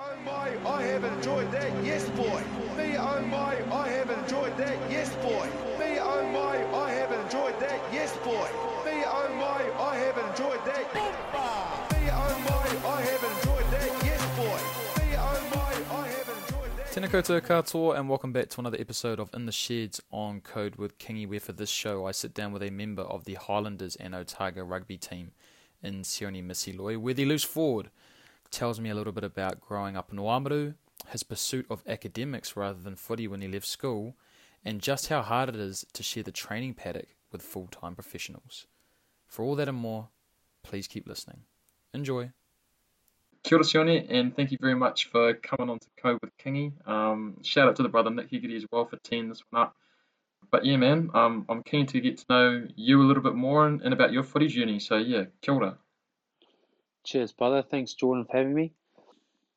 oh my, I have enjoyed that, yes boy. Me oh my, I have enjoyed that, yes boy. Me oh my, I have enjoyed that, yes boy. Me oh my, I have enjoyed that. Me oh my, I have enjoyed that, yes boy. Me oh my, I have enjoyed that. Tēnā koutou katoa and welcome back to another episode of In the Sheds on Code with Kingy where for this show I sit down with a member of the Highlanders and Otago rugby team in Sione Misiloi where the loose forward tells me a little bit about growing up in Oamaru, his pursuit of academics rather than footy when he left school, and just how hard it is to share the training paddock with full-time professionals. For all that and more, please keep listening. Enjoy. Kia ora and thank you very much for coming on to Code with Kingy. Um, shout out to the brother Nick Higgity as well for teeing this one up. But yeah, man, um, I'm keen to get to know you a little bit more and, and about your footy journey. So yeah, kia ora. Cheers, brother. Thanks, Jordan, for having me.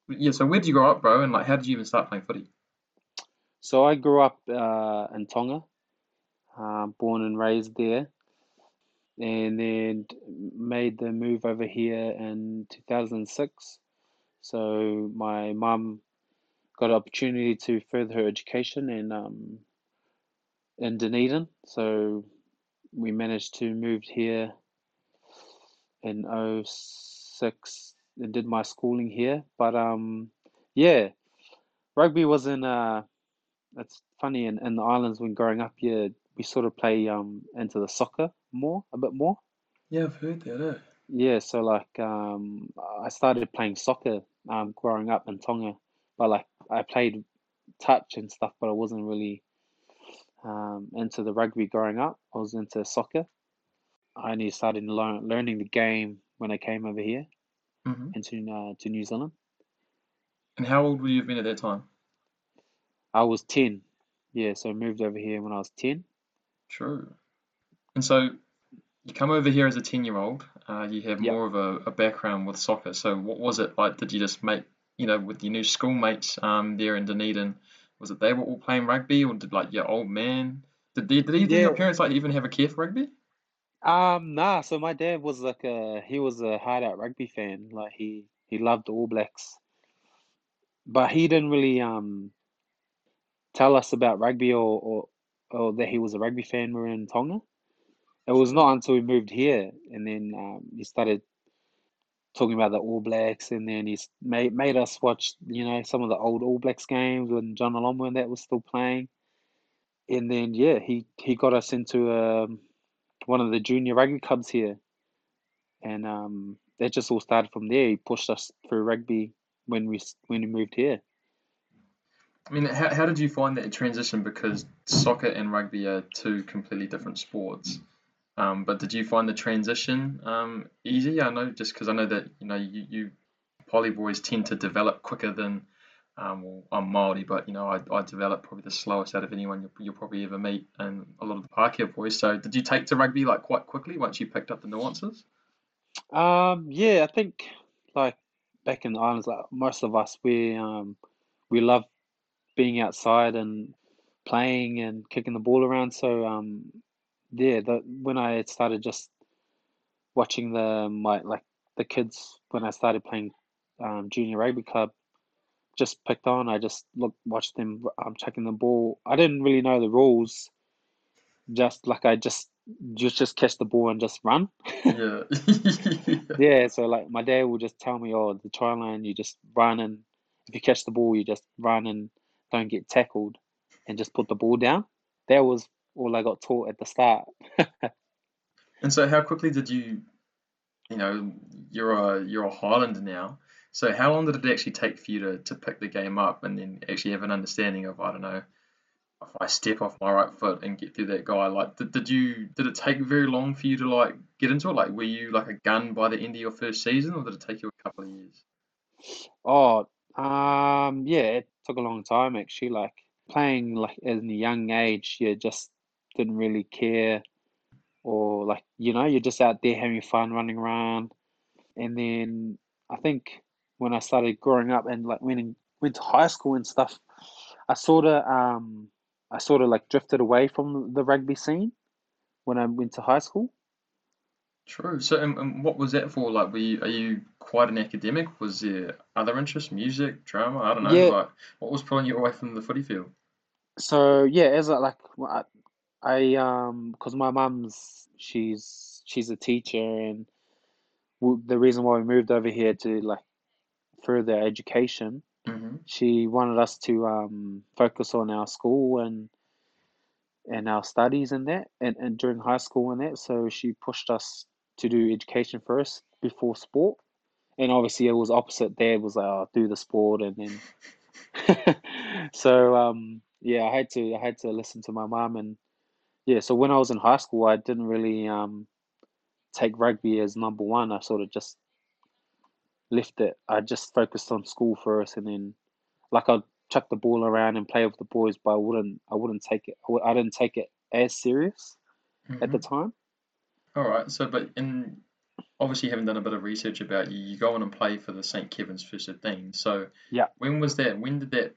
Yeah, so where did you grow up, bro? And like, how did you even start playing footy? So I grew up uh, in Tonga, uh, born and raised there, and then made the move over here in 2006. So my mum got an opportunity to further her education in um, in Dunedin. So we managed to move here in 06 and did my schooling here. But um, yeah, rugby wasn't. Uh, it's funny in, in the islands when growing up, yeah, we sort of play um into the soccer more, a bit more. Yeah, I've heard that. Eh? Yeah, so like um, I started playing soccer um growing up in Tonga, but like I played touch and stuff, but I wasn't really um into the rugby growing up. I was into soccer. I only started learn, learning the game when I came over here hmm into uh, to New Zealand. And how old would you have been at that time? I was 10. Yeah, so I moved over here when I was 10. True. And so you come over here as a 10 year old, uh, you have Yep. more of a, a background with soccer. So what was it like? Did you just make, you know, with your new schoolmates um, there in Dunedin, was it they were all playing rugby or did like your old man, did, they, did either of your parents like even have a care for rugby? Um, nah, so my dad was like a he was a hard out rugby fan. Like he he loved the All Blacks. But he didn't really um tell us about rugby or or, or that he was a rugby fan we were in Tonga. It was not until we moved here and then um he started talking about the All Blacks and then he's made made us watch, you know, some of the old All Blacks games when Jonah Lomu and that was still playing. And then yeah, he he got us into um one of the junior rugby clubs here, and um, that just all started from there. He pushed us through rugby when we when we moved here. I mean, how, how did you find that transition? Because soccer and rugby are two completely different sports. Um, but did you find the transition um, easy? I know just because I know that you know you, you poly boys tend to develop quicker than um, well, I'm Māori, but you know I, I develop probably the slowest out of anyone you'll, you'll probably ever meet, and a lot of the Pākehā boys. So did you take to rugby like quite quickly once you picked up the nuances? Um, yeah, I think like back in the islands, like most of us, we um we love being outside and playing and kicking the ball around. So um, yeah, the when I started just watching the my like the kids when I started playing um, junior rugby club. Just picked on. I just looked, watched them um, checking the ball. I didn't really know the rules. Just like I just just just catch the ball and just run. Yeah. Yeah, so like my dad will just tell me, oh, the try line, you just run and if you catch the ball, you just run and don't get tackled and just put the ball down. That was all I got taught at the start. And so, how quickly did you, you know, you're a you're a Highlander now. So, how long did it actually take for you to, to pick the game up and then actually have an understanding of, I don't know, if I step off my right foot and get through that guy, like, did, did you did it take very long for you to like get into it? Like, were you like a gun by the end of your first season, or did it take you a couple of years? Oh, um, yeah, it took a long time actually. Like playing like at a young age, you just didn't really care, or like you know, you're just out there having fun, running around. And then I think when I started growing up and like went in, went to high school and stuff, I sort of um I sort of like drifted away from the rugby scene when I went to high school. True. So, and, and what was that for? Like, were you, are you quite an academic? Was there other interests, music, drama? I don't know. Yeah. Like, what was pulling you away from the footy field? So yeah, as I like, I, I um, because my mum's she's she's a teacher, and the reason why we moved over here to like further education, hmm she wanted us to um focus on our school and and our studies and that, and, and during high school and that. So she pushed us to do education first before sport. And obviously it was opposite. Dad was like, oh, do the sport and then so um yeah, I had to I had to listen to my mom and yeah, so when I was in high school I didn't really um take rugby as number one. I sort of just left it. I just focused on school first and then like I'd chuck the ball around and play with the boys, but I wouldn't I wouldn't take it I w- I didn't take it as serious at the hmm time. All right. So, but in obviously having done a bit of research about you, you go on and play for the St. Kevin's First 15. So, Yeah. when was that? When did that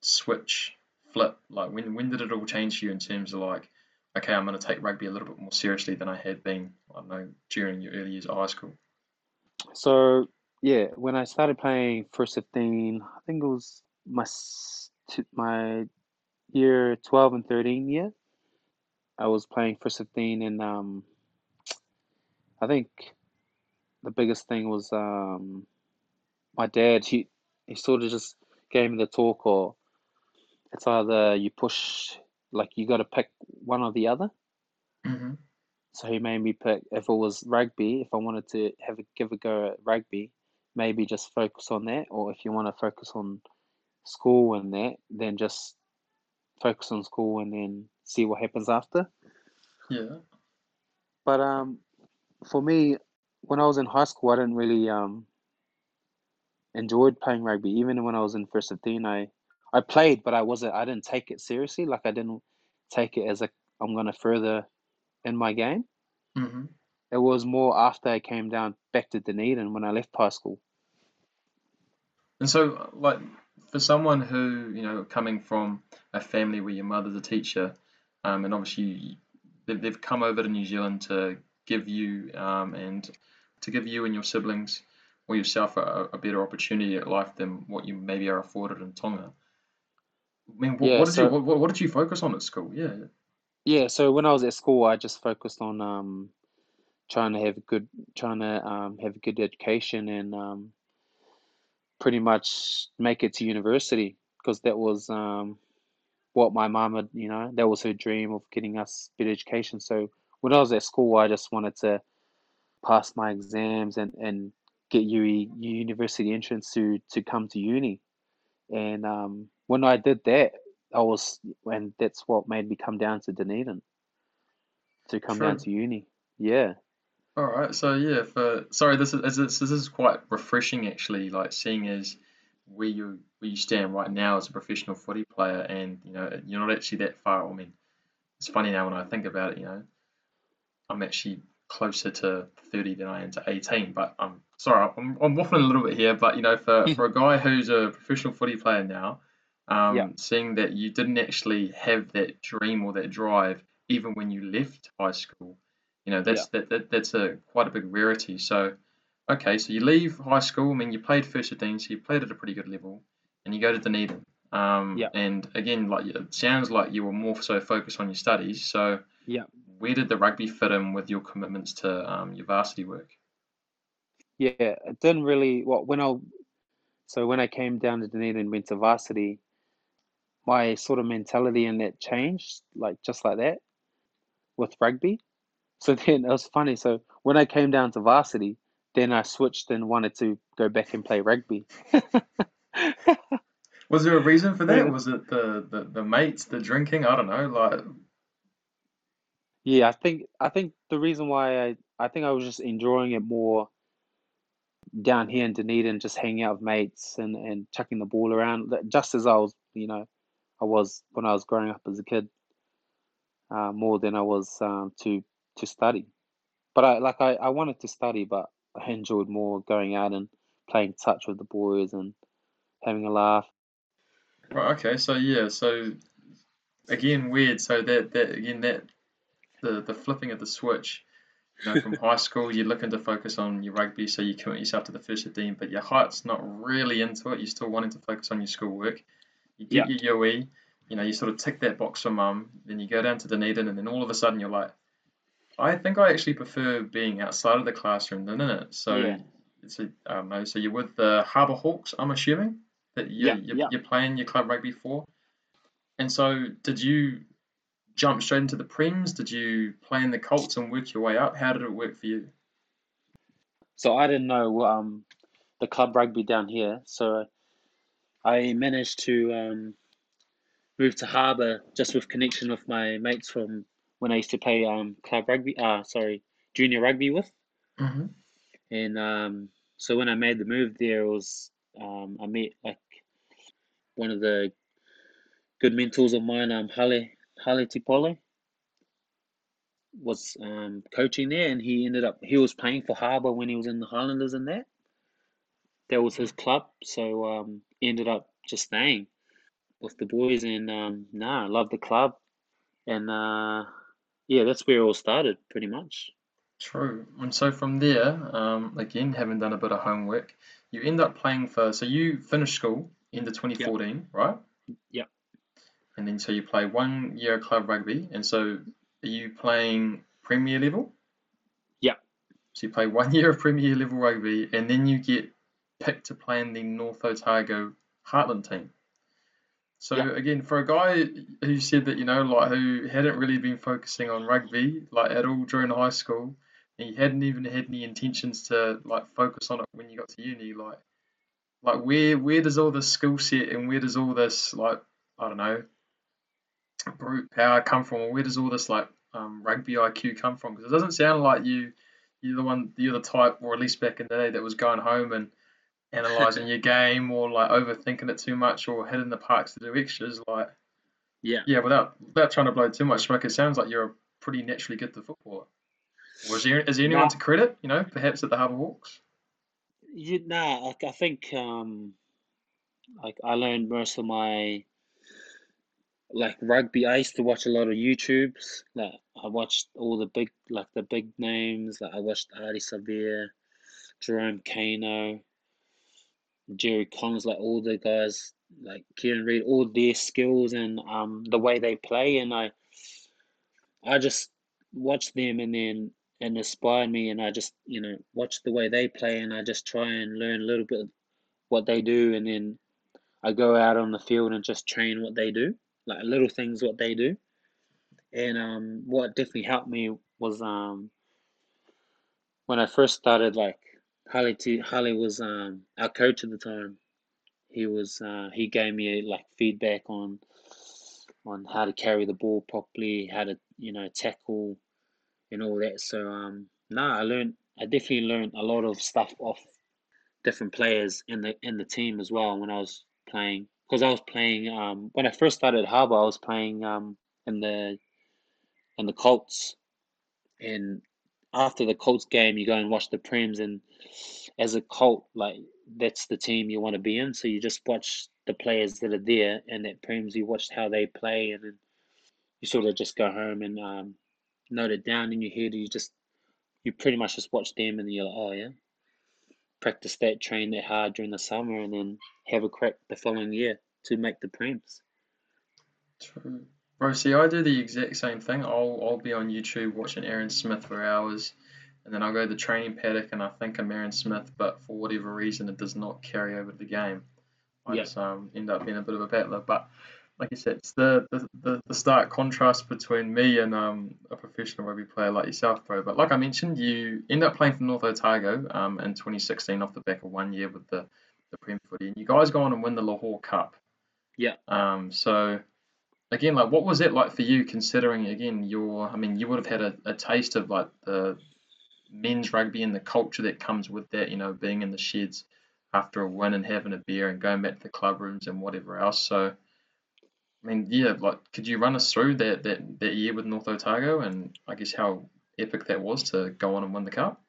switch flip? Like, when when did it all change for you in terms of like, okay, I'm going to take rugby a little bit more seriously than I had been, I don't know, during your early years of high school? So yeah, when I started playing first 15, I think it was my s- t- my year 12 and 13 year. I was playing first 15 and um I think the biggest thing was um my dad he he sort of just gave me the talk or it's either you push like you got to pick one or the other. hmm So he made me pick if it was rugby, if I wanted to have a give a go at rugby, maybe just focus on that, or if you want to focus on school and that, then just focus on school and then see what happens after. Yeah. But um, for me, when I was in high school, I didn't really um enjoyed playing rugby. Even when I was in first 15, I I played, but I wasn't. I didn't take it seriously. Like I didn't take it as a I'm gonna further in my game. hmm It was more after I came down back to Dunedin when I left high school. And so, like, for someone who, you know, coming from a family where your mother's a teacher, um, and obviously you- they've, come over to New Zealand to give you, um, and to give you and your siblings or yourself a, a better opportunity at life than what you maybe are afforded in Tonga. I mean, what, Yeah, what did you, so what, what what did you focus on at school? Yeah. yeah, so when I was at school, I just focused on um trying to have a good trying to um have a good education and um pretty much make it to university because that was um what my mum had, you know, that was her dream of getting us good education. So when I was at school, I just wanted to pass my exams and and get UE university entrance to to come to uni. And um when I did that, I was and that's what made me come down to Dunedin to come down to uni. Yeah. All right. So yeah, for sorry, this is this is, this is quite refreshing actually. Like seeing as where you where you stand right now as a professional footy player, and you know you're not actually that far. I mean, it's funny now when I think about it. You know, I'm actually closer to 30 than I am to 18. But I'm sorry, I'm, I'm waffling a little bit here. But you know, for for a guy who's a professional footy player now, Yeah. um, seeing that you didn't actually have that dream or that drive even when you left high school, you know, Yeah. that's that, that that's a quite a big rarity. So, okay, so you leave high school. I mean, you played first 15, so you played at a pretty good level, and you go to Dunedin. Um, Yeah. and again, like it sounds like you were more so focused on your studies. So, Yeah. where did the rugby fit in with your commitments to um, your varsity work? Yeah. It didn't really well when I so when I came down to Dunedin and went to varsity, my sort of mentality in that changed, like just like that with rugby. So then it was funny. So when I came down to varsity, then I switched and wanted to go back and play rugby. Was there a reason for that? Was it the, the, the mates, the drinking? I don't know. Like, Yeah, I think I think the reason why I I think I was just enjoying it more down here in Dunedin, just hanging out with mates and and chucking the ball around, just as I was, you know, I was when I was growing up as a kid, uh, more than I was um, to to study. But I like I, I wanted to study, but I enjoyed more going out and playing touch with the boys and having a laugh. right, okay, so yeah, so again, weird. So that that again that the the flipping of the switch you know, from high school, you're looking to focus on your rugby, so you commit yourself to the first 15, but your heart's not really into it. You're still wanting to focus on your schoolwork. You get Yeah. your UE, you know, you sort of tick that box for mum, then you go down to Dunedin, and then all of a sudden you're like, I think I actually prefer being outside of the classroom than in it. So, Yeah. it's a, I don't so you're with the Harbour Hawks, I'm assuming, that you, Yeah, you're, yeah. you're playing your club rugby for. And so, did you jump straight into the Prems? Did you play in the Colts and work your way up? How did it work for you? So I didn't know um the club rugby down here, so I managed to um move to Harbour just with connection with my mates from when I used to play um club rugby. Uh sorry, junior rugby with. Mm-hmm. And um, so when I made the move there, it was um, I met like one of the good mentors of mine, um, Hale Hale T-Pole, was um, coaching there, and he ended up he was playing for Harbour when he was in the Highlanders and that. That was his club, so um, ended up just staying with the boys, and um, nah, I love the club, and uh, yeah, that's where it all started, pretty much. True. And so from there, um, again, having done a bit of homework, you end up playing for, so you finished school into 2014, right? Yep. And then so you play one year of club rugby, and so are you playing Premier level? Yep. So you play one year of Premier level rugby, and then you get picked to play in the North Otago Heartland team. So Yep. again, for a guy who said that you know, like who hadn't really been focusing on rugby like at all during high school, and you hadn't even had any intentions to like focus on it when you got to uni, like, like where where does all this skill set and where does all this like I don't know brute power come from, or where does all this like um, rugby IQ come from? Because it doesn't sound like you you're the one you're the type, or at least back in the day, that was going home and analysing your game or like overthinking it too much or hitting the parks to do extras. Like Yeah. yeah, without without trying to blow too much smoke, it sounds like you're a pretty naturally good footballer. Or is there is there anyone Nah. to credit? You know, perhaps at the Harbour Hawks. You, nah, like I think um, like I learned most of my like rugby. I used to watch a lot of YouTubes. Like I watched all the big like the big names. Like I watched Ardie Savea, Jerome Kaino, Jerry Collins, like all the guys like Kieran Read, all their skills and um the way they play, and I I just watched them and then and inspired me, and I just you know watch the way they play, and I just try and learn a little bit what they do, and then I go out on the field and just train what they do, like little things what they do, and um what definitely helped me was um when I first started like Harley T Harley was um our coach at the time. He was uh he gave me like feedback on on how to carry the ball properly, how to you know tackle and all that. So um nah, I learned I definitely learned a lot of stuff off different players in the in the team as well when I was playing because I was playing um when I first started Harbour I was playing um in the in the Colts and after the Colts game you go and watch the Prems and as a Colt like that's the team you want to be in so you just watch the players that are there and that Prems you watch how they play and then you sort of just go home and um note it down in your head you just you pretty much just watch them and you're like oh yeah practice that, train that hard during the summer, and then have a crack the following year to make the prems. True. Bro, see, I do the exact same thing. I'll I'll be on YouTube watching Aaron Smith for hours, and then I'll go to the training paddock and I think I'm Aaron Smith, but for whatever reason it does not carry over to the game. I Yeah. just um end up being a bit of a battler. But like you said, it's the, the, the, the stark contrast between me and um a professional rugby player like yourself, bro. But like I mentioned, you end up playing for North Otago um in 2016 off the back of one year with the the Prem footy, and you guys go on and win the Lochore Cup. Yeah. Um. So again, like, what was it like for you, considering again your, I mean, you would have had a, a taste of like the men's rugby and the culture that comes with that, you know, being in the sheds after a win and having a beer and going back to the club rooms and whatever else. So, I mean, yeah, like, could you run us through that that, that year with North Otago and I guess how epic that was to go on and win the cup?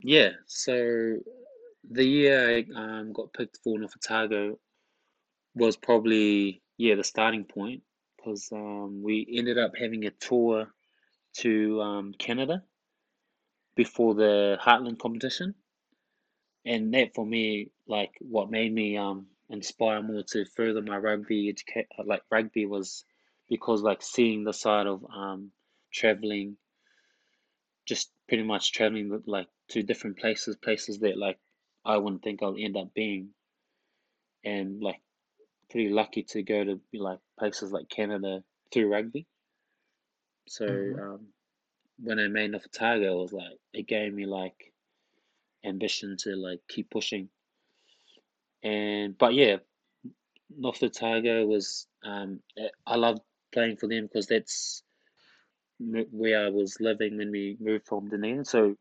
Yeah, so the year I um, got picked for North Otago was probably yeah the starting point because um, we ended up having a tour to um, Canada before the Heartland competition, and that for me, like what made me um inspire more to further my rugby educate like rugby was because like seeing the side of um traveling, just pretty much traveling like to different places, places that like I wouldn't think I'll end up being, and like pretty lucky to go to like places like Canada through rugby. So Mhm. um, when I made North Otago, it was like it gave me like ambition to like keep pushing. And but yeah, North Otago was um, eh, I loved playing for them because that's where I was living when we moved from Dunedin. So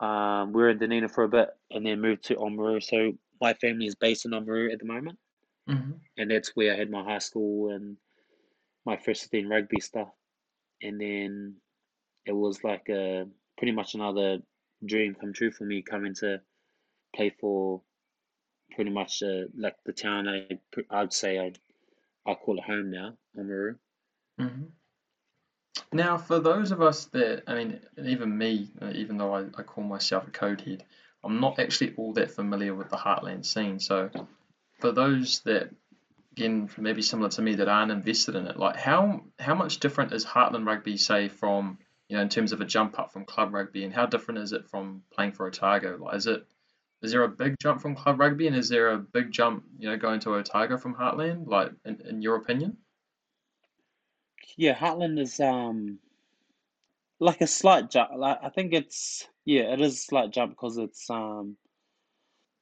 um, we were in Dunedin for a bit and then moved to Oamaru. So my family is based in Oamaru at the moment, hmm and that's where I had my high school and my first 15 rugby stuff. And then it was like a pretty much another dream come true for me coming to play for pretty much uh, like the town I I'd say I I call it home now, Oamaru. hmm Now, for those of us that, I mean, even me, uh, even though I, I call myself a codehead, I'm not actually all that familiar with the Heartland scene. So, for those that, again, maybe similar to me, that aren't invested in it, like how how much different is Heartland rugby, say, from you know, in terms of a jump up from club rugby, and how different is it from playing for Otago? Like, is it is there a big jump from club rugby, and is there a big jump, you know, going to Otago from Heartland? Like, in, in your opinion? Yeah, Heartland is um like a slight jump. Like I think it's yeah, it is a slight jump because it's um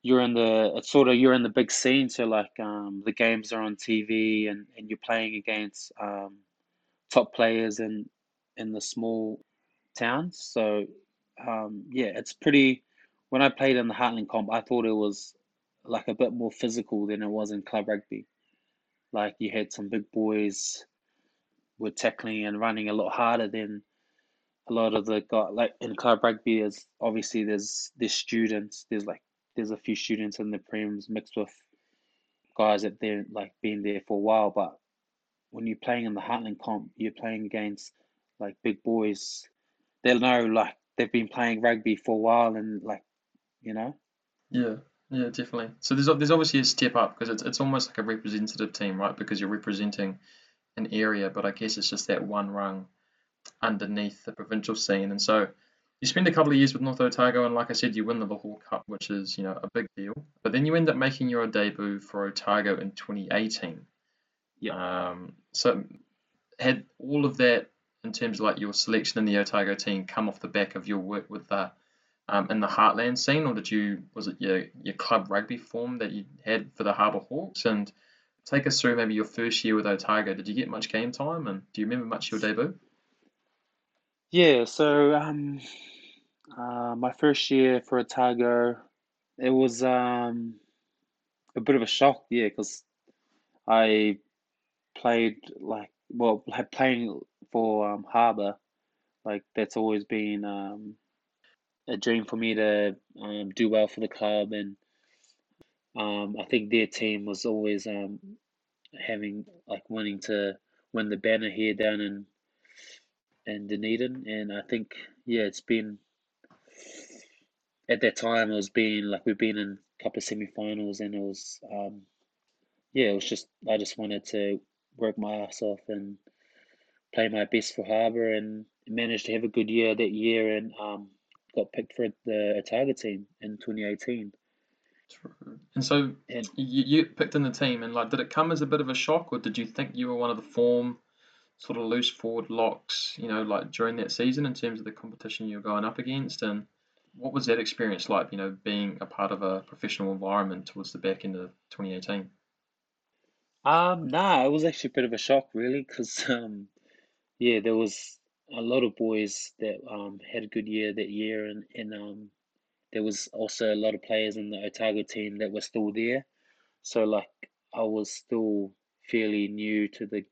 you're in the it's sort of you're in the big scene, so like um the games are on TV and and you're playing against um top players in in the small towns. So um yeah, it's pretty. When I played in the Heartland comp, I thought it was like a bit more physical than it was in club rugby. Like you had some big boys were tackling and running a lot harder than a lot of the guy like in club rugby is obviously there's there's students there's like there's a few students in the prems mixed with guys that they're like been there for a while but when you're playing in the Heartland comp you're playing against like big boys they'll know like they've been playing rugby for a while and like you know Yeah, yeah, definitely. So there's there's obviously a step up because it's it's almost like a representative team, right? Because you're representing an area, but I guess it's just that one rung underneath the provincial scene. And so you spend a couple of years with North Otago, and like I said, you win the Lochore Cup, which is you know a big deal. But then you end up making your debut for Otago in 2018. yeah Um, so had all of that in terms of like your selection in the Otago team come off the back of your work with the um, in the Heartland scene, or did you was it your your club rugby form that you had for the Harbour Hawks? And take us through maybe your first year with Otago. Did you get much game time, and do you remember much of your debut? Yeah so um uh my first year for Otago it was um a bit of a shock yeah because I played like well had playing for um, Harbour like that's always been um, a dream for me to um, do well for the club and um, I think their team was always um, having like wanting to win the banner here down in in Dunedin and I think yeah it's been at that time it was being like we've been in a couple of semi-finals and it was um, yeah it was just I just wanted to work my ass off and play my best for Harbour and managed to have a good year that year and um, got picked for the Otago team in 2018. True. And so And you, you picked in the team, and like, did it come as a bit of a shock, or did you think you were one of the form sort of loose forward locks, you know, like during that season in terms of the competition you're going up against? And what was that experience like, you know, being a part of a professional environment towards the back end of 2018? um, nah, it was actually a bit of a shock, really, because um, yeah, there was a lot of boys that um, had a good year that year, and and um, there was also a lot of players in the Otago team that were still there. So like, I was still fairly new to the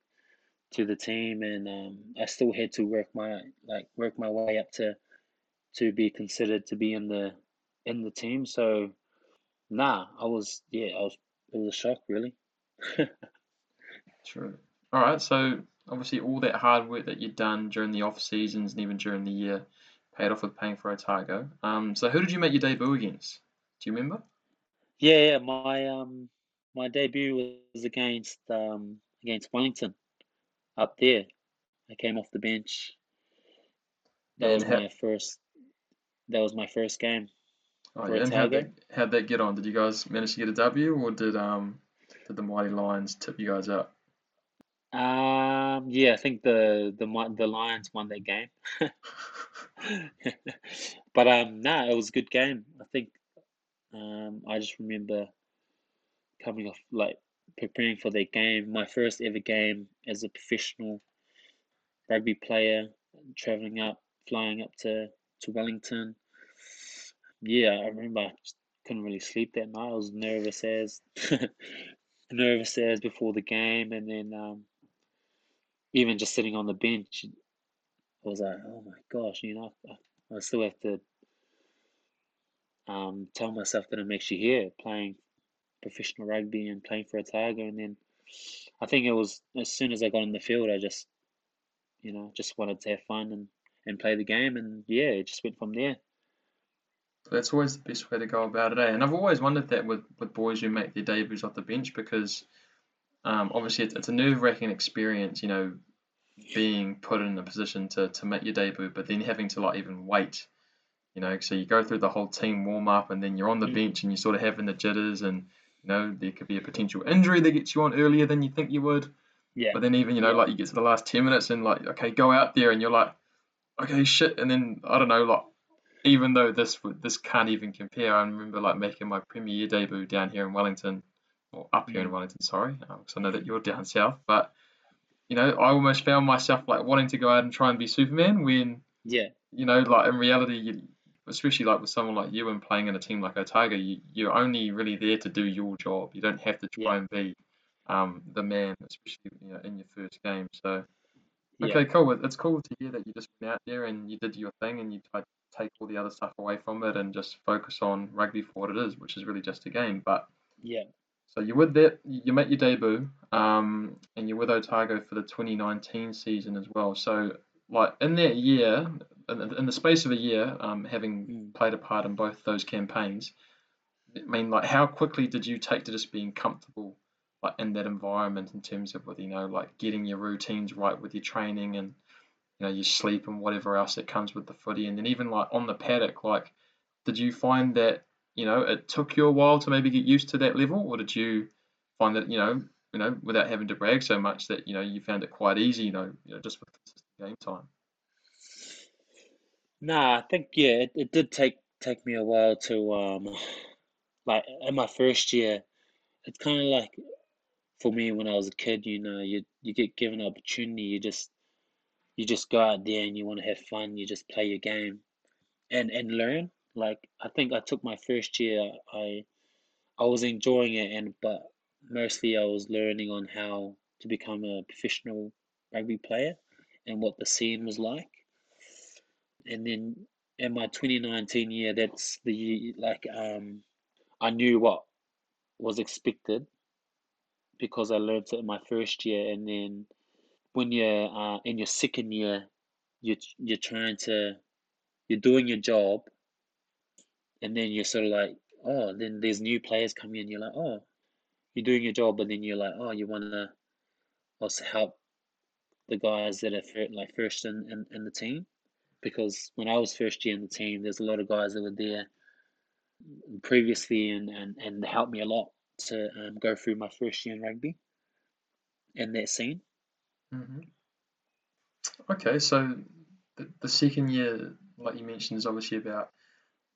to the team, and um, I still had to work my like work my way up to to be considered to be in the in the team. So nah, I was yeah, I was it was a shock really. True. All right. So obviously, all that hard work that you'd done during the off seasons and even during the year paid off with paying for Otago. Um, so who did you make your debut against? Do you remember? Yeah, yeah. My um my debut was against um against Wellington up there. I came off the bench. That And was how, my first. That was my first game oh, yeah, and how'd that how'd that get on? Did you guys manage to get a W, or did um did the Mighty Lions tip you guys up? Um, yeah, I think the the the Lions won that game. But um, nah, it was a good game. I think um, I just remember coming off like preparing for their game, my first ever game as a professional rugby player, traveling up, flying up to to Wellington. Yeah, I remember I couldn't really sleep that night. I was nervous as nervous as before the game, and then um, even just sitting on the bench, I was like, oh my gosh, you know, I, I still have to um, tell myself that I'm actually here playing professional rugby and playing for Otago. And then I think it was as soon as I got in the field, I just, you know, just wanted to have fun and, and play the game. And yeah, it just went from there. That's always the best way to go about it, eh? And I've always wondered that with, with boys who make their debuts off the bench because um, obviously it's, it's a nerve wracking experience, you know, being put in a position to, to make your debut, but then having to like even wait, you know, so you go through the whole team warm up and then you're on the Mm. bench and you're sort of having the jitters and, you know, there could be a potential injury that gets you on earlier than you think you would. Yeah, But then even, you know, yeah, like you get to the last 10 minutes and like, okay, go out there and you're like, okay, shit. And then, I don't know, like, even though this would this can't even compare, I remember like making my Premier Year debut down here in Wellington, or up here in mm, Wellington, sorry, because I know that you're down south. But you know, I almost found myself like wanting to go out and try and be Superman when yeah, you know, like in reality, you, especially like with someone like you and playing in a team like Otago, you, you're only really there to do your job. You don't have to yeah, try and be um, the man, especially you know in your first game. So yeah, okay, cool. It's cool to hear that you just went out there and you did your thing and you tried to take all the other stuff away from it and just focus on rugby for what it is, which is really just a game. But yeah, so you're with that, you make your debut, um, and you're with Otago for the 2019 season as well. So like in that year, in the, space of a year, um, having mm. played a part in both those campaigns, I mean, like how quickly did you take to just being comfortable? Like in that environment, in terms of with you know, like getting your routines right with your training and you know your sleep and whatever else that comes with the footy, and then even like on the paddock, like did you find that you know it took you a while to maybe get used to that level, or did you find that you know you know without having to brag so much that you know you found it quite easy, you know, you know just with consistent game time? Nah, I think yeah, it, it did take take me a while to um like in my first year. It's kind of like for me when I was a kid, you know, you you get given an opportunity, you just you just go out there and you want to have fun, you just play your game and and learn. Like I think I took my first year, I I was enjoying it and but mostly I was learning on how to become a professional rugby player and what the scene was like. And then in my 2019 year, that's the year, like um I knew what was expected because I learned it in my first year and then when you're uh, in your second year, you're you're trying to you're doing your job, and then you're sort of like, oh, then there's new players coming in. You're like, oh, you're doing your job, but then you're like, oh, you want to also help the guys that are like first in, in in the team, because when I was first year in the team, there's a lot of guys that were there previously and and and helped me a lot to um, go through my first year in rugby and that scene. hmm Okay, so the, the second year, like you mentioned, is obviously about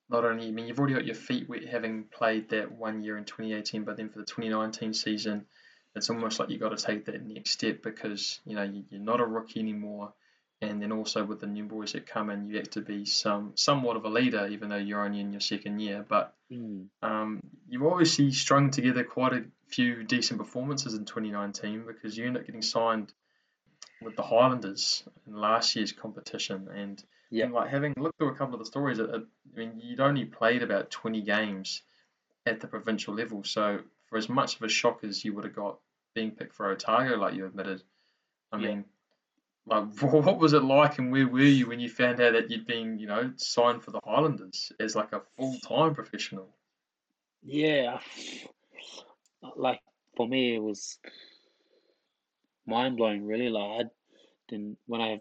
not only, I mean, you've already got your feet wet having played that one year in 2018, but then for the 2019 season, it's almost like you've got to take that next step because, you know, you're not a rookie anymore. And then also with the new boys that come in, you have to be some somewhat of a leader, even though you're only in your second year. But Mm. um, you've obviously strung together quite a few decent performances in 2019 because you end up getting signed with the Highlanders in last year's competition. And, Yeah. and like having looked through a couple of the stories, it, it, I mean, you'd only played about 20 games at the provincial level. So for as much of a shock as you would have got being picked for Otago, like you admitted, I Yeah. mean, like what was it like, and where were you when you found out that you'd been, you know, signed for the Highlanders as like a full time professional? Yeah, like for me, it was mind blowing. Really, like I didn't when I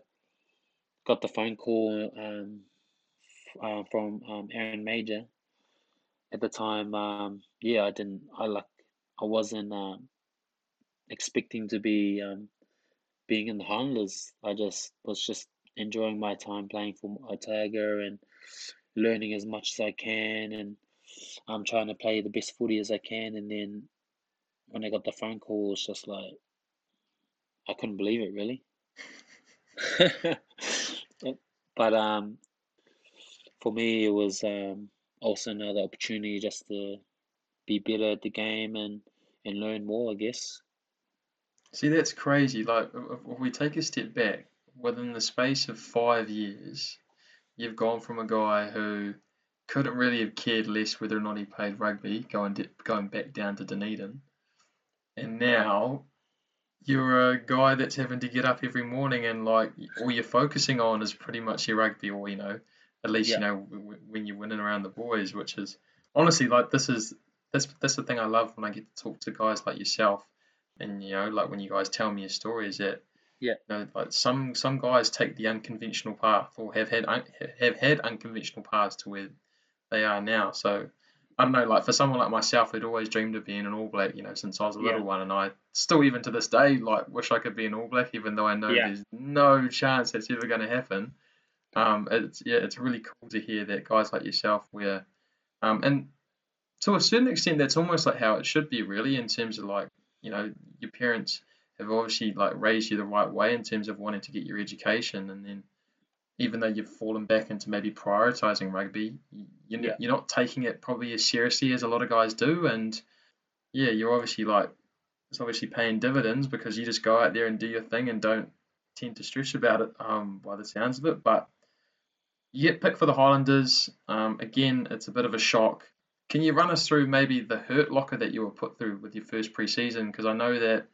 got the phone call um, uh, from um, Aaron Mauger at the time. Um, yeah, I didn't. I like. I wasn't um, expecting to be um, being in the handlers. I just was just enjoying my time playing for Otago and learning as much as I can, and I'm trying to play the best footy as I can. And then when I got the phone call, it was just like I couldn't believe it, really. but um, for me, it was um, also another opportunity just to be better at the game and, and learn more, I guess. See, that's crazy. Like, if we take a step back, within the space of five years, you've gone from a guy who couldn't really have cared less whether or not he played rugby, going going back down to Dunedin, and now you're a guy that's having to get up every morning and like all you're focusing on is pretty much your rugby, or you know, at least yeah. you know when you're winning around the boys, which is honestly like this is that's that's the thing I love when I get to talk to guys like yourself, and you know like when you guys tell me your stories that yeah you know, like some some guys take the unconventional path or have had have had unconventional paths to where they are now. So I don't know, like for someone like myself who'd always dreamed of being an All Black, you know, since I was a little yeah. one, and I still even to this day like wish I could be an All Black, even though I know yeah. there's no chance that's ever going to happen. Um, it's yeah, it's really cool to hear that guys like yourself, where, um, and to a certain extent, that's almost like how it should be, really, in terms of like you know your parents have obviously like raised you the right way in terms of wanting to get your education, and then even though you've fallen back into maybe prioritizing rugby, you're, yeah. you're not taking it probably as seriously as a lot of guys do. And yeah, you're obviously like, it's obviously paying dividends because you just go out there and do your thing and don't tend to stress about it um, by the sounds of it. But you get picked for the Highlanders. Um, again, it's a bit of a shock. Can you run us through maybe the hurt locker that you were put through with your first preseason? Because I know that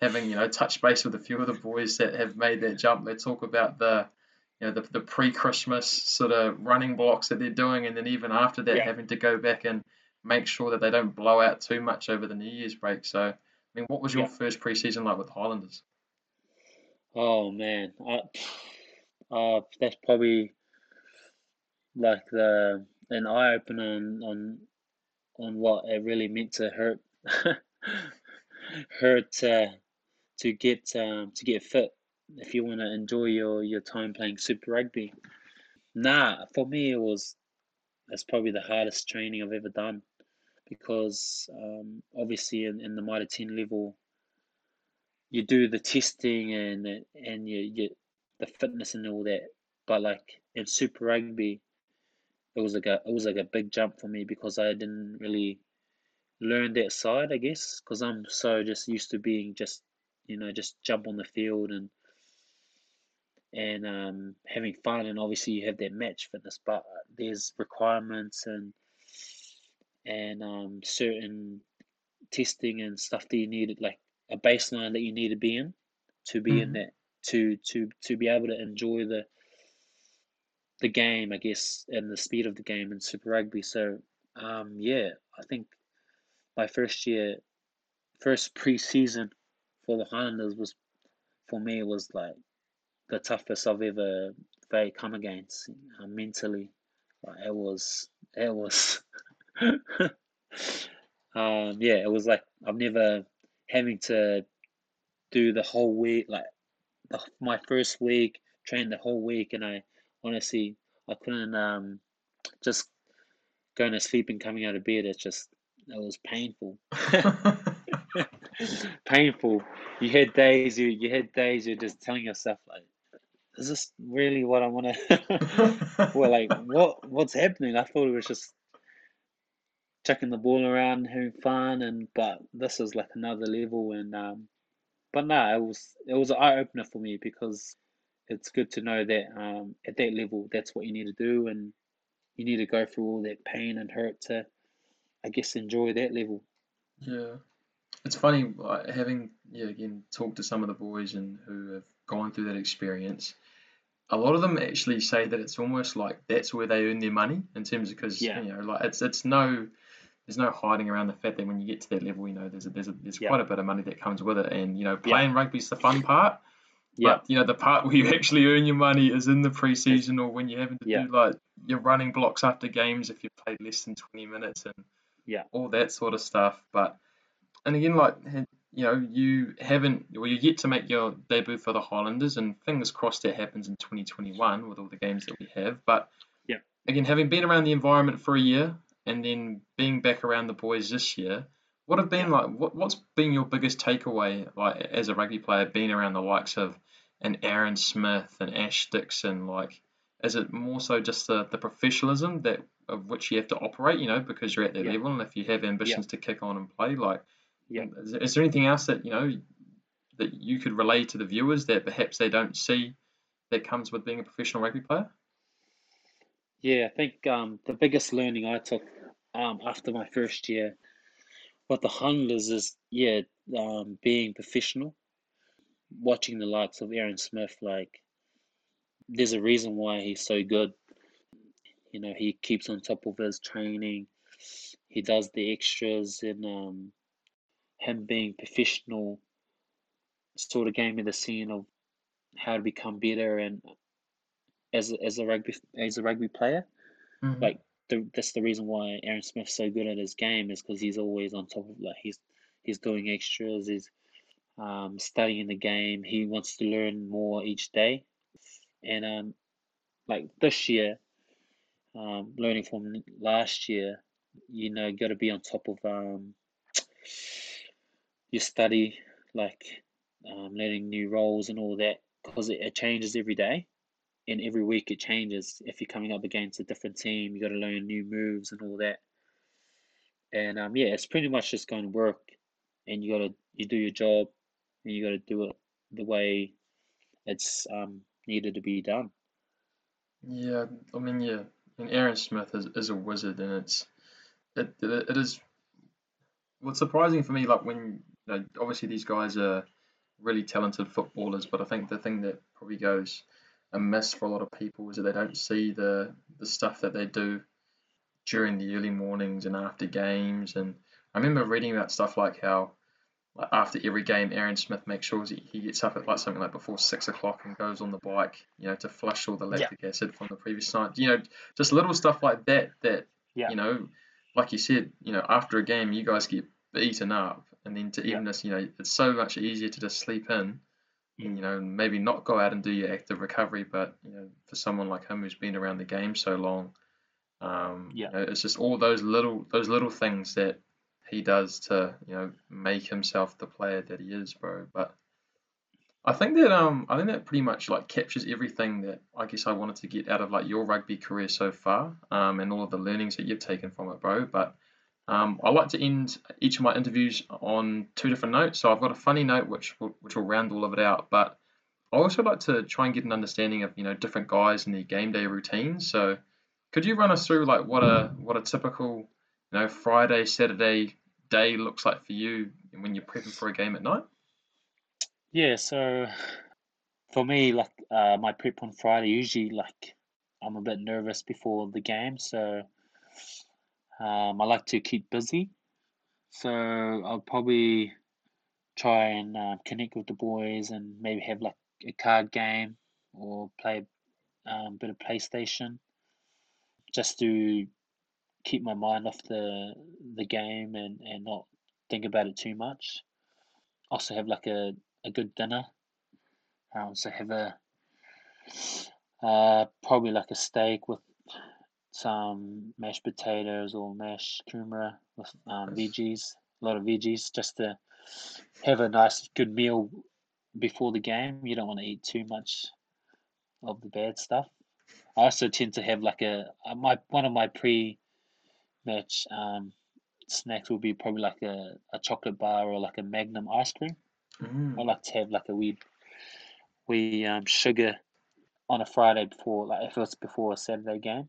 having you know touch base with a few of the boys that have made that jump, they talk about the you know the, the pre-Christmas sort of running blocks that they're doing, and then even after that, yeah. having to go back and make sure that they don't blow out too much over the New Year's break. So, I mean, what was your yeah. first preseason like with the Highlanders? Oh man, I, uh, that's probably like the an eye opener on on on what it really meant to hurt hurt uh, to get um, to get fit if you want to enjoy your, your time playing Super Rugby. Nah, for me it was that's probably the hardest training I've ever done because um, obviously in, in the Mitre 10 level you do the testing and and you, you the fitness and all that but like in Super Rugby it was like a it was like a big jump for me because I didn't really learn that side I guess because I'm so just used to being just you know just jump on the field and and um, having fun. And obviously, you have that match fitness, but there's requirements and and um, certain testing and stuff that you need, like a baseline that you need to be in to be mm-hmm. in that to to to be able to enjoy the the game, I guess, and the speed of the game in Super Rugby. So, um, yeah, I think my first year, first pre-season for the Highlanders was, for me, was like the toughest I've ever they come against uh, mentally. Like it was, it was, um, yeah, it was like I've never having to do the whole week, like the, my first week, train the whole week, and I honestly I couldn't um just going to sleep and coming out of bed. It's just it was painful. painful. You had days you you had days you're just telling yourself like is this really what I want to? well, like, what what's happening? I thought it was just chucking the ball around, having fun, and but this is like another level. And um, but no, it was it was an eye opener for me because it's good to know that um, at that level, that's what you need to do, and you need to go through all that pain and hurt to, I guess, enjoy that level. Yeah. it's funny having yeah again talked to some of the boys and who have gone through that experience. A lot of them actually say that it's almost like that's where they earn their money in terms of because Yeah. you know like it's it's no there's no hiding around the fact that when you get to that level, you know, there's a, there's a, there's quite a bit of money that comes with it, and you know, playing rugby's the fun part. Yeah. But you know, the part where you actually earn your money is in the preseason or when you're having to Yeah. do like your running blocks after games if you played less than 20 minutes and Yeah. all that sort of stuff. But and again, like you know, you haven't well, you're yet to make your debut for the Highlanders, and fingers crossed that happens in 2021 with all the games that we have. But Yeah. again, having been around the environment for a year and then being back around the boys this year. What have been like? What what's been your biggest takeaway, like as a rugby player, being around the likes of an Aaron Smith and Ash Dixon? Like, is it more so just the, the professionalism that of which you have to operate? You know, because you're at that Yeah. level, and if you have ambitions to kick on and play, like, Yeah. is, there- is there anything else that you know that you could relay to the viewers that perhaps they don't see that comes with being a professional rugby player? Yeah, I think um, the biggest learning I took um, after my first year with the Highlanders is, yeah, um, being professional. Watching the likes of Aaron Smith, like, there's a reason why he's so good. You know, he keeps on top of his training. He does the extras, and um, him being professional sort of gave me the scene of how to become better and as a, as a rugby as a rugby player. Mhm. Like the, that's the reason why Aaron Smith's so good at his game is because he's always on top of like he's he's doing extras, he's um, studying the game. He wants to learn more each day, and um, like this year, um, learning from last year, you know, got to be on top of um, your study, like um, learning new roles and all that, because it, it changes every day and every week it changes. If you're coming up against a different team, you got to learn new moves and all that. And um, yeah, it's pretty much just going to work, and you got to you do your job, and you got to do it the way it's um needed to be done. Yeah, I mean, yeah, and Aaron Smith is, is a wizard, and it's it, it is what's surprising for me, like when you know, obviously these guys are really talented footballers, but I think the thing that probably goes amiss for a lot of people is that they don't see the the stuff that they do during the early mornings and after games. And I remember reading about stuff like how like after every game, Aaron Smith makes sure he, he gets up at like something like before six o'clock and goes on the bike, you know, to flush all the Yeah. lactic acid from the previous night. You know, just little stuff like that. That Yeah. you know, like you said, you know, after a game, you guys get beaten up, and then to Yeah. even just, you know, it's so much easier to just sleep in. Mm. And, you know, maybe not go out and do your active recovery, but you know, for someone like him who's been around the game so long, um, Yeah. you know, it's just all those little those little things that he does to you know make himself the player that he is, bro. But I think that um I think that pretty much like captures everything that I guess I wanted to get out of like your rugby career so far, um, and all of the learnings that you've taken from it, bro. But um, I like to end each of my interviews on two different notes. So I've got a funny note which will, which will round all of it out, but I also like to try and get an understanding of you know different guys and their game day routines. So could you run us through like what a what a typical you know Friday Saturday day looks like for you when you're prepping for a game at night? Yeah, so for me, like uh, my prep on Friday, usually like I'm a bit nervous before the game, so um, I like to keep busy. So I'll probably try and uh, connect with the boys and maybe have like a card game or play um, a bit of PlayStation just to keep my mind off the the game and, and not think about it too much. Also have like a, a good dinner. Um, so have a uh, probably like a steak with some mashed potatoes or mashed kumara with um, veggies, a lot of veggies, just to have a nice good meal before the game. You don't want to eat too much of the bad stuff. I also tend to have like a my one of my pre-match um, snacks will be probably like a, a chocolate bar or like a Magnum ice cream. Mm, I like to have like a wee wee um, sugar on a Friday before, like if it's before a Saturday game.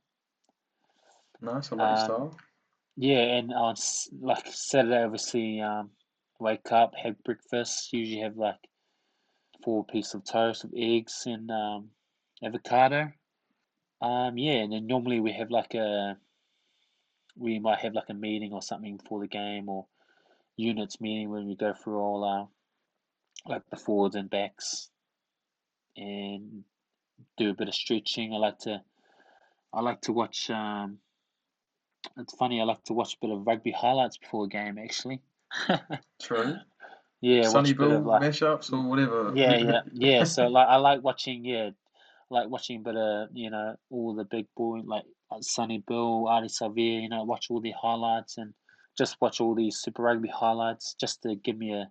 nice, I like Um, style. yeah, and on like Saturday, obviously, um, wake up, have breakfast. Usually have like four pieces of toast with eggs and um, avocado. Um, yeah, and then normally we have like a we might have like a meeting or something before the game or units meeting when we go through all our like the forwards and backs and do a bit of stretching. I like to I like to watch um it's funny, I like to watch a bit of rugby highlights before a game actually. True. Yeah, Sonny a bit Bill of like mashups or whatever. yeah, yeah, yeah. So like I like watching yeah, like watching a bit of you know all the big boy like, Sonny Bill, Ardie Savea, you know, watch all the highlights and just watch all these Super Rugby highlights just to give me a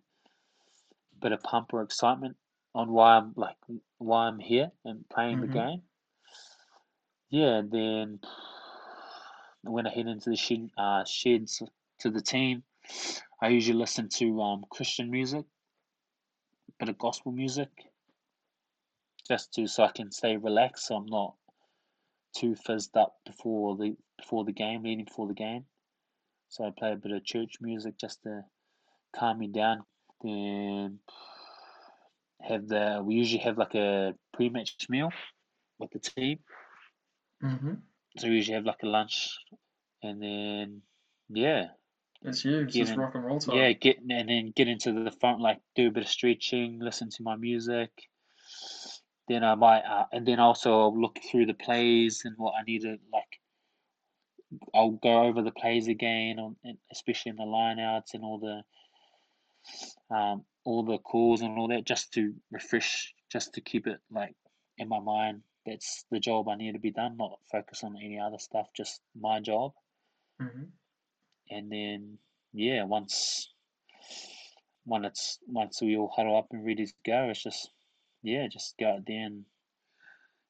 bit of pump or excitement on why I'm like why I'm here and playing the Mhm. game. Yeah, then when I head into the shed, uh, sheds to the team, I usually listen to um, Christian music, bit of gospel music, just to so I can stay relaxed, so I'm not too fizzed up before the before the game, leading before the game. So I play a bit of church music just to calm me down. Then have the we usually have like a pre-match meal with the team. Mm-hmm. So we usually have like a lunch, and then yeah, It's you. It's Get in. rock and roll time. yeah, get and then get into the front, like do a bit of stretching, listen to my music. Then I might, uh, and then also look through the plays and what I need to like. I'll go over the plays again, on, and especially in the lineouts and all the, um, all the calls and all that, just to refresh, just to keep it like in my mind. That's the job I need to be done, not focus on any other stuff, just my job. Mm-hmm. and then yeah, once when it's once we all huddle up and ready to go, it's just yeah, just go out there and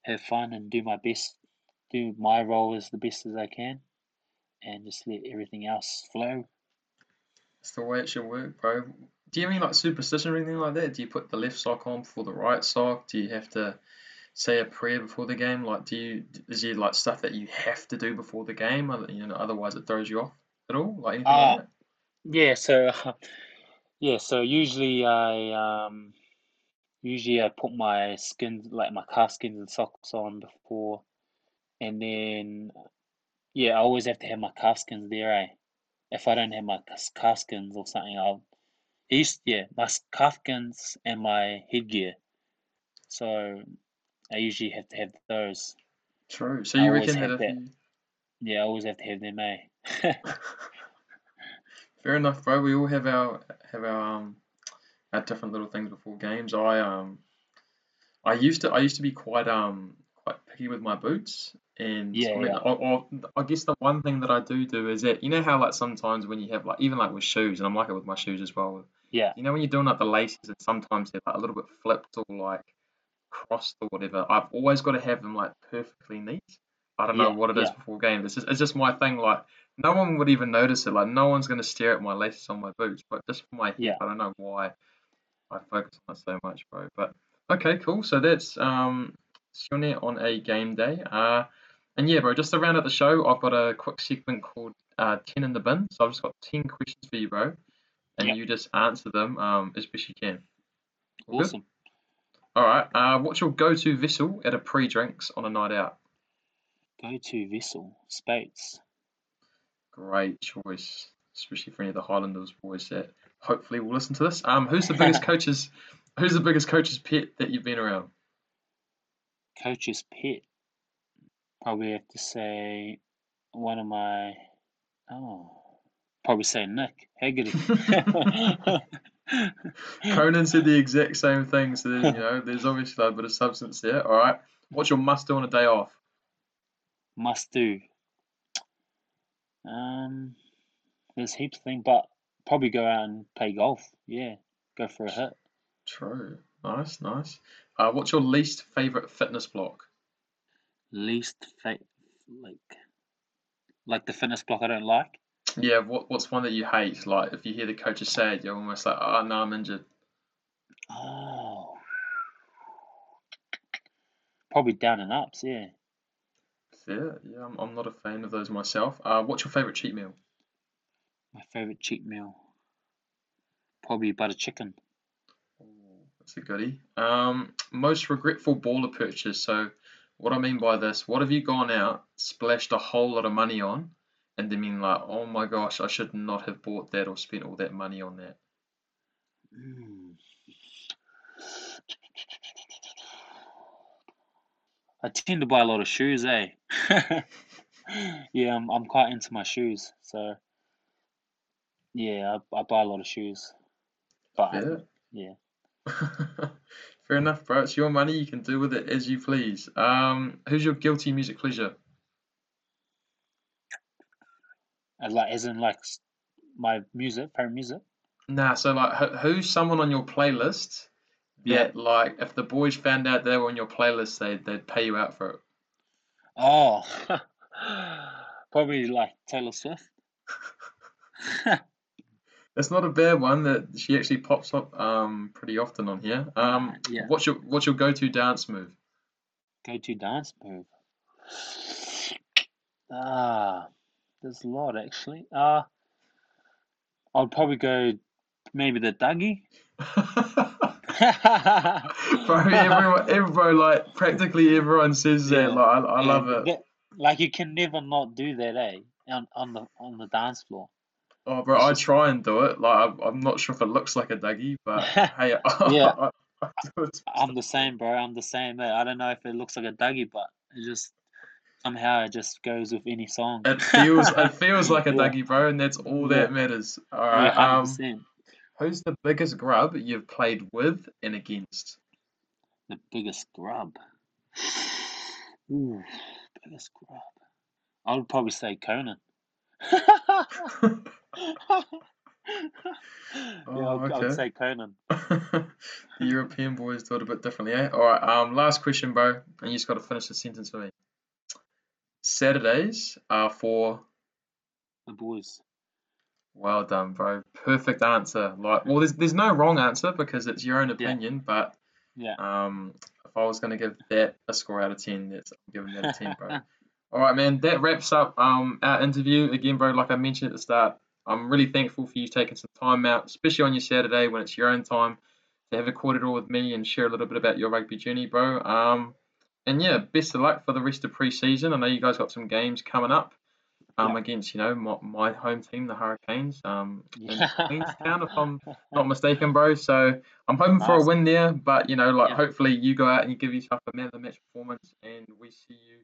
have fun and do my best, do my role as the best as I can, and just let everything else flow. It's the way it should work, bro. Do you have any like superstition or anything like that? Do you put the left sock on before the right sock? Do you have to say a prayer before the game? Like, do you is there like stuff that you have to do before the game? You know, otherwise it throws you off at all? Like anything Ah, like that? Yeah, so yeah, so usually I um usually I put my skins like my calf skins and socks on before, and then yeah, I always have to have my calf skins there, eh? If I don't have my calf skins or something, I'll used yeah, my calf skins and my headgear. So I usually have to have those. True. So you always reckon that that. Yeah, I always have to have them, eh? Fair enough, bro. We all have our have our um our different little things before games. I um I used to I used to be quite um quite picky with my boots, and Yeah, I mean yeah. I, I, I guess the one thing that I do do is that you know how like sometimes when you have like even like with shoes, and I'm like it with my shoes as well. Yeah, You know when you're doing like the laces and sometimes they're like a little bit flipped or like crossed or whatever. I've always got to have them like perfectly neat. I don't know what it is yeah, before game. It's just it's just my thing. Like no one would even notice it. Like no one's gonna stare at my laces on my boots. But just for my head, yeah. I don't know why I focus on it so much, bro. But okay, cool. So that's um Sione on a game day. Uh, and yeah, bro. Just to round out the show, I've got a quick segment called uh ten in the bin. So I've just got ten questions for you, bro, and Yeah, you just answer them um as best you can. All good? awesome. All right. Uh, what's your go-to vessel at a pre-drinks on a night out? Go to vessel, Speight's. Great choice, especially for any of the Highlanders boys that hopefully will listen to this. Um, who's the biggest coach's Who's the biggest coach's pet that you've been around? Coach's pet. Probably have to say one of my. Oh, probably say Nick Haggerty. Conan said the exact same thing, so you know, there's obviously a bit of substance there. All right. What's your must do on a day off? Must do. Um, there's heaps of things, but probably go out and play golf. Yeah, go for a hit. True. Nice, nice. Uh, what's your least favorite fitness block? Least fa- like like the fitness block I don't like. Yeah, what what's one that you hate? Like if you hear the coach say sad, you're almost like, oh no, I'm injured. Oh, probably down and ups. Yeah, Yeah, yeah, I'm, I'm not a fan of those myself. Uh, what's your favorite cheat meal? My favorite cheat meal. Probably butter chicken. That's a goodie. Um, most regretful baller purchase. So, what I mean by this, what have you gone out, splashed a whole lot of money on, and then been like, oh my gosh, I should not have bought that or spent all that money on that? Mm. I tend to buy a lot of shoes, eh? yeah, I'm I'm quite into my shoes, so yeah, I, I buy a lot of shoes. But Yeah. yeah, Fair enough, bro. It's your money. You can do with it as you please. Um, who's your guilty music pleasure? as like as in like s- my music, favorite music. Nah, so like, who, who's someone on your playlist Yeah. that, like, if the boys found out they were on your playlist, they'd they'd pay you out for it? Oh, probably like Taylor Swift. It's not a bad one. That she actually pops up um pretty often on here. Um, Yeah. what's your what's your go-to dance move? Go to dance move. Ah, there's a lot actually. Uh, I'd probably go maybe the Dougie. bro, everyone, everyone, like practically everyone says that. Like, I, I love it. like you can never not do that, eh? On on the on the dance floor. Oh, bro, I try and do it. Like, I'm, I'm not sure if it looks like a Dougie, but hey, Yeah. I, I it. I'm the same, bro. I'm the same. eh? I don't know if it looks like a Dougie, but it just somehow it just goes with any song. It feels, it feels like a Yeah. Dougie, bro, and that's all Yeah. that matters. All right. Yeah, Um, who's the biggest grub you've played with and against? The biggest grub. Ooh, biggest grub. I would probably say Conan. yeah, Oh, I would, I would say Conan. the European boys do it a bit differently, eh? All right. Um, last question, bro, and you just got to finish the sentence for me. Saturdays are for. The boys. Well done, bro. Perfect answer. Like, well, there's there's no wrong answer because it's your own opinion, but Yeah. um, if I was gonna give that a score out of ten, that's I'm giving that a ten, bro. All right, man. That wraps up um our interview again, bro. Like I mentioned at the start, I'm really thankful for you taking some time out, especially on your Saturday when it's your own time, to have a korero with me and share a little bit about your rugby journey, bro. Um, and yeah, best of luck for the rest of pre-season. I know you guys got some games coming up. Um, Yeah. against you know my, my home team, the Hurricanes. Um, Yeah. Queenstown, if I'm not mistaken, bro. So I'm hoping for a win there, but you know, like Yeah. hopefully you go out and you give yourself a man of the match performance, and we see you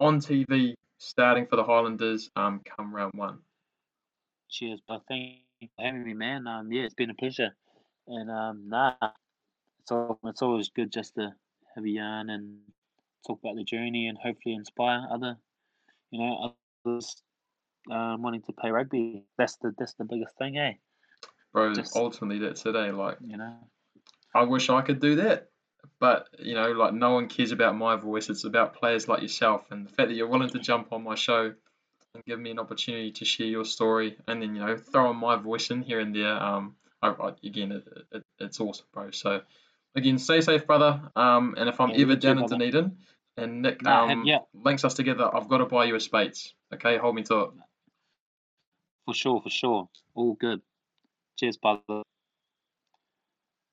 on TV starting for the Highlanders. Um, come round one. Cheers, but thank you for having me, man. Um, yeah, it's been a pleasure. And um, nah, it's all, it's always good just to have a yarn and talk about the journey and hopefully inspire other, you know, others um, wanting to play rugby. That's the that's the biggest thing, eh? Bro, Just- ultimately that's it. Eh? Like You know. I wish I could do that, but you know, like no one cares about my voice. It's about players like yourself, and the fact that you're willing to jump on my show and give me an opportunity to share your story, and then you know, throw on my voice in here and there. Um, I, I, again, it, it, it's awesome, bro. So, again, stay safe, brother. Um, and if I'm Yeah, ever down in. Dunedin and Nick um yeah. links us together, I've got to buy you a Speight's. Okay, hold me to it. For sure, for sure. All good. Cheers, brother.